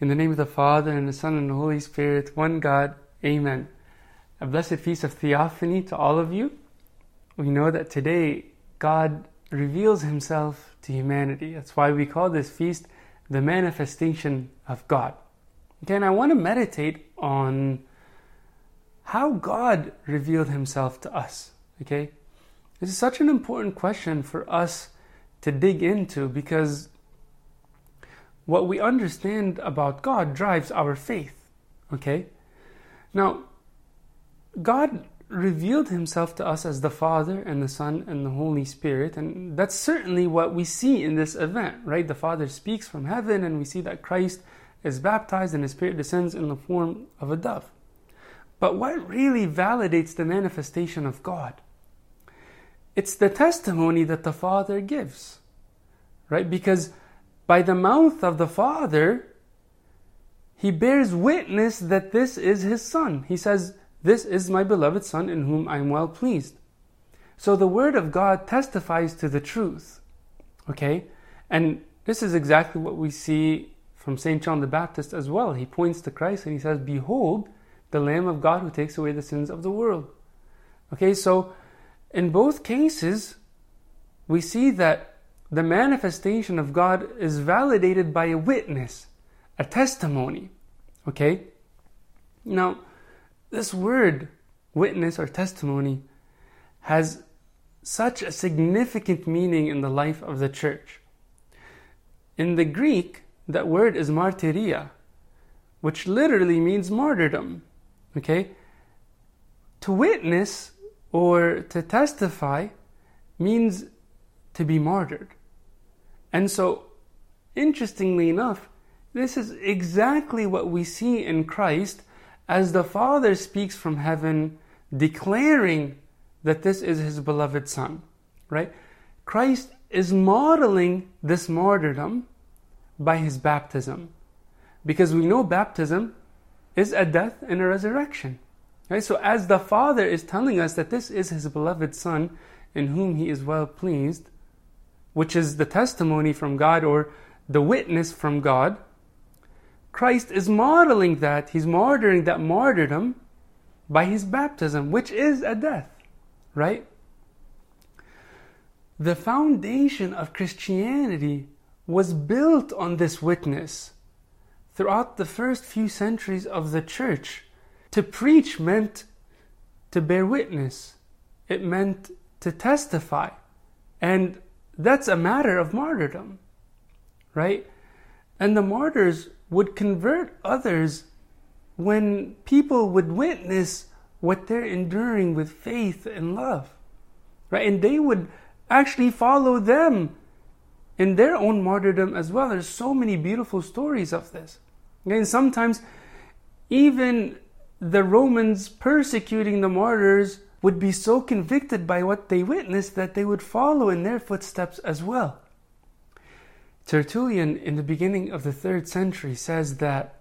In the name of the Father, and the Son, and the Holy Spirit, one God, Amen. A blessed feast of Theophany to all of you. We know that today God reveals Himself to humanity. That's why we call this feast the manifestation of God. Okay, and I want to meditate on how God revealed Himself to us. Okay, this is such an important question for us to dig into because what we understand about God drives our faith. Okay? Now, God revealed himself to us as the Father and the Son and the Holy Spirit, and that's certainly what we see in this event, right? The Father speaks from heaven, and we see that Christ is baptized and his Spirit descends in the form of a dove. But what really validates the manifestation of God? It's the testimony that the Father gives, right? Because by the mouth of the Father, he bears witness that this is his Son. He says, This is my beloved Son in whom I am well pleased. So the Word of God testifies to the truth. Okay? And this is exactly what we see from St. John the Baptist as well. He points to Christ and he says, Behold, the Lamb of God who takes away the sins of the world. Okay, so in both cases, we see that the manifestation of God is validated by a witness, a testimony. Okay? Now, this word, witness or testimony, has such a significant meaning in the life of the church. In the Greek, that word is martyria, which literally means martyrdom. Okay? To witness or to testify means to be martyred. And so, interestingly enough, this is exactly what we see in Christ as the Father speaks from heaven, declaring that this is his beloved Son. Right? Christ is modeling this martyrdom by his baptism. Because we know baptism is a death and a resurrection. Right? So as the Father is telling us that this is his beloved Son in whom he is well pleased, which is the testimony from God or the witness from God, Christ is modeling that. He's martyring that martyrdom by his baptism, which is a death, right? The foundation of Christianity was built on this witness. Throughout the first few centuries of the church, to preach meant to bear witness, it meant to testify. And that's a matter of martyrdom, right? And the martyrs would convert others when people would witness what they're enduring with faith and love, right? And they would actually follow them in their own martyrdom as well. There's so many beautiful stories of this. And sometimes even the Romans persecuting the martyrs would be so convicted by what they witnessed that they would follow in their footsteps as well. Tertullian, in the beginning of the third century, says that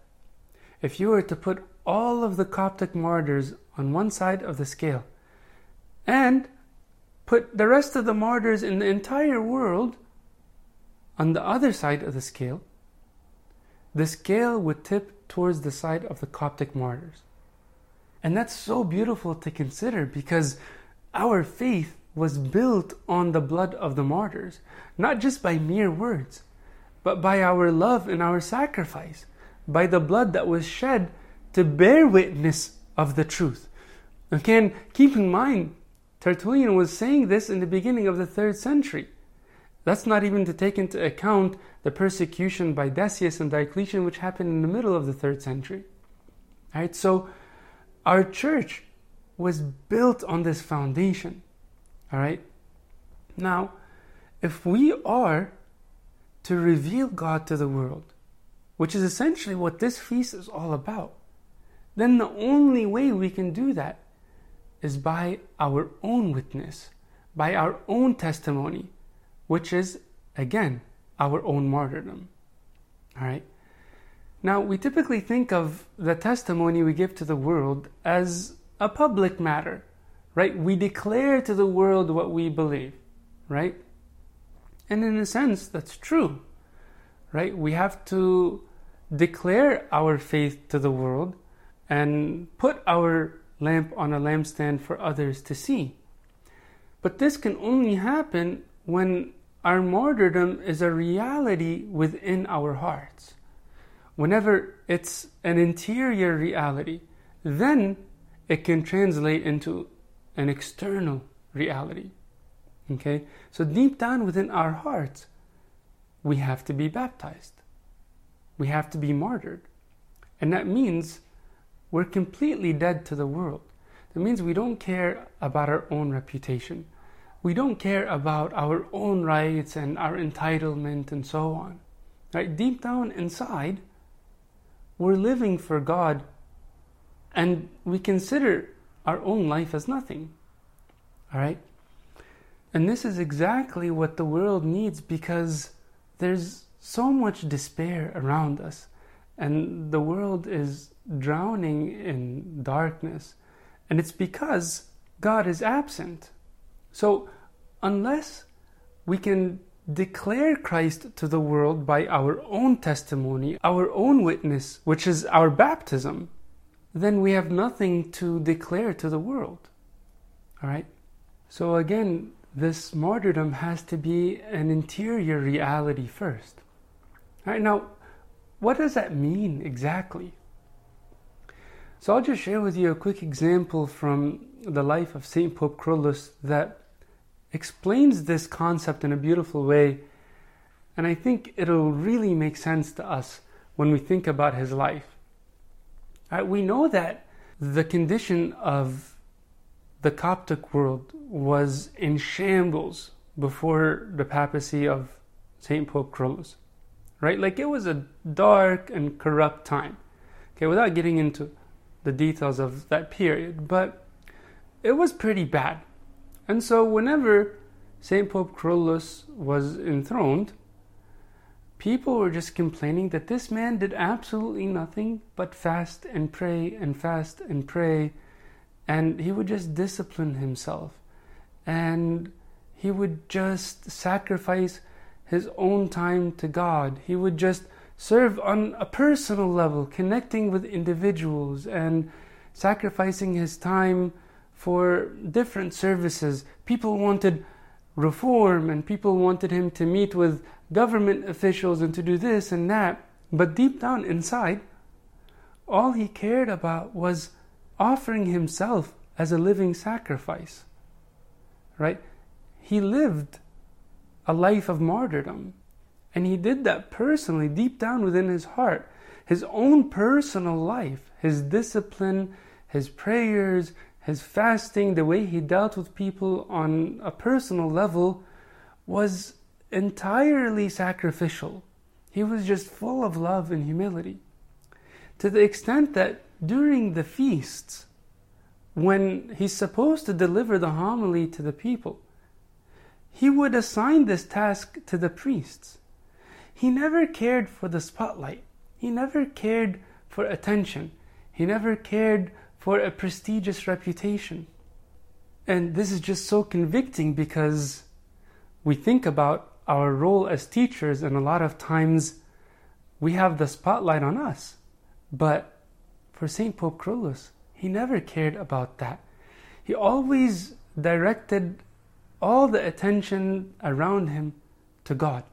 if you were to put all of the Coptic martyrs on one side of the scale and put the rest of the martyrs in the entire world on the other side of the scale, the scale would tip towards the side of the Coptic martyrs. And that's so beautiful to consider because our faith was built on the blood of the martyrs, not just by mere words, but by our love and our sacrifice, by the blood that was shed to bear witness of the truth. Again, keep in mind, Tertullian was saying this in the beginning of the third century. That's not even to take into account the persecution by Decius and Diocletian, which happened in the middle of the third century. All right, so our church was built on this foundation. All right? Now, if we are to reveal God to the world, which is essentially what this feast is all about, then the only way we can do that is by our own witness, by our own testimony, which is, again, our own martyrdom. All right? Now, we typically think of the testimony we give to the world as a public matter, right? We declare to the world what we believe, right? And in a sense, that's true, right? We have to declare our faith to the world and put our lamp on a lampstand for others to see. But this can only happen when our martyrdom is a reality within our hearts. Whenever it's an interior reality, then it can translate into an external reality. Okay? So deep down within our hearts, we have to be baptized. We have to be martyred. And that means we're completely dead to the world. That means we don't care about our own reputation. We don't care about our own rights and our entitlement and so on. Right? Deep down inside, we're living for God and we consider our own life as nothing. All right? And this is exactly what the world needs because there's so much despair around us, and the world is drowning in darkness. And it's because God is absent. So, unless we can declare Christ to the world by our own testimony, our own witness, which is our baptism, then we have nothing to declare to the world. All right? So, again, this martyrdom has to be an interior reality first. All right, now, what does that mean exactly? So I'll just share with you a quick example from the life of St. Pope Kyrillos that explains this concept in a beautiful way, and I think it'll really make sense to us when we think about his life. Right, we know that the condition of the Coptic world was in shambles before the papacy of St. Pope Kyrillos. Right? Like it was a dark and corrupt time. Okay, without getting into the details of that period, but it was pretty bad. And so whenever St. Pope Kyrillos was enthroned, people were just complaining that this man did absolutely nothing but fast and pray and fast and pray and he would just discipline himself and he would just sacrifice his own time to God. He would just serve on a personal level, connecting with individuals and sacrificing his time for different services. People wanted reform and people wanted him to meet with government officials and to do this and that. But deep down inside, all he cared about was offering himself as a living sacrifice. Right? He lived a life of martyrdom. And he did that personally, deep down within his heart. His own personal life, his discipline, his prayers, his fasting, the way he dealt with people on a personal level was entirely sacrificial. He was just full of love and humility. To the extent that during the feasts, when he's supposed to deliver the homily to the people, he would assign this task to the priests. He never cared for the spotlight. He never cared for attention. He never cared for a prestigious reputation. And this is just so convicting because we think about our role as teachers, and a lot of times we have the spotlight on us. But for St. Pope Kyrillos, he never cared about that. He always directed all the attention around him to God.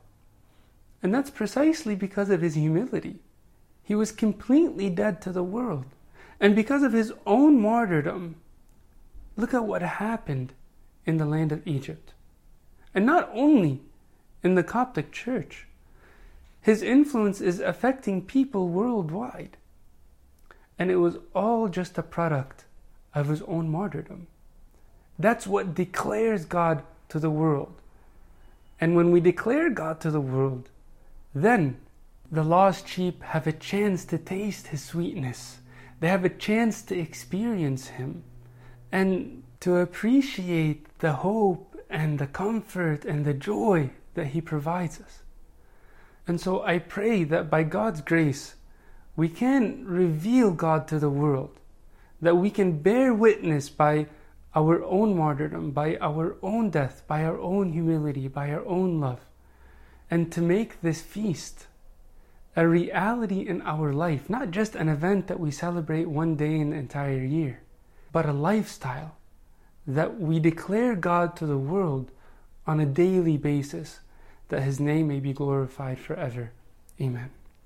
And that's precisely because of his humility. He was completely dead to the world. And because of his own martyrdom, look at what happened in the land of Egypt. And not only in the Coptic Church, his influence is affecting people worldwide. And it was all just a product of his own martyrdom. That's what declares God to the world. And when we declare God to the world, then the lost sheep have a chance to taste His sweetness. They have a chance to experience Him and to appreciate the hope and the comfort and the joy that He provides us. And so I pray that by God's grace, we can reveal God to the world, that we can bear witness by our own martyrdom, by our own death, by our own humility, by our own love, and to make this feast a reality in our life, not just an event that we celebrate one day in the entire year, but a lifestyle that we declare God to the world on a daily basis, that His name may be glorified forever. Amen.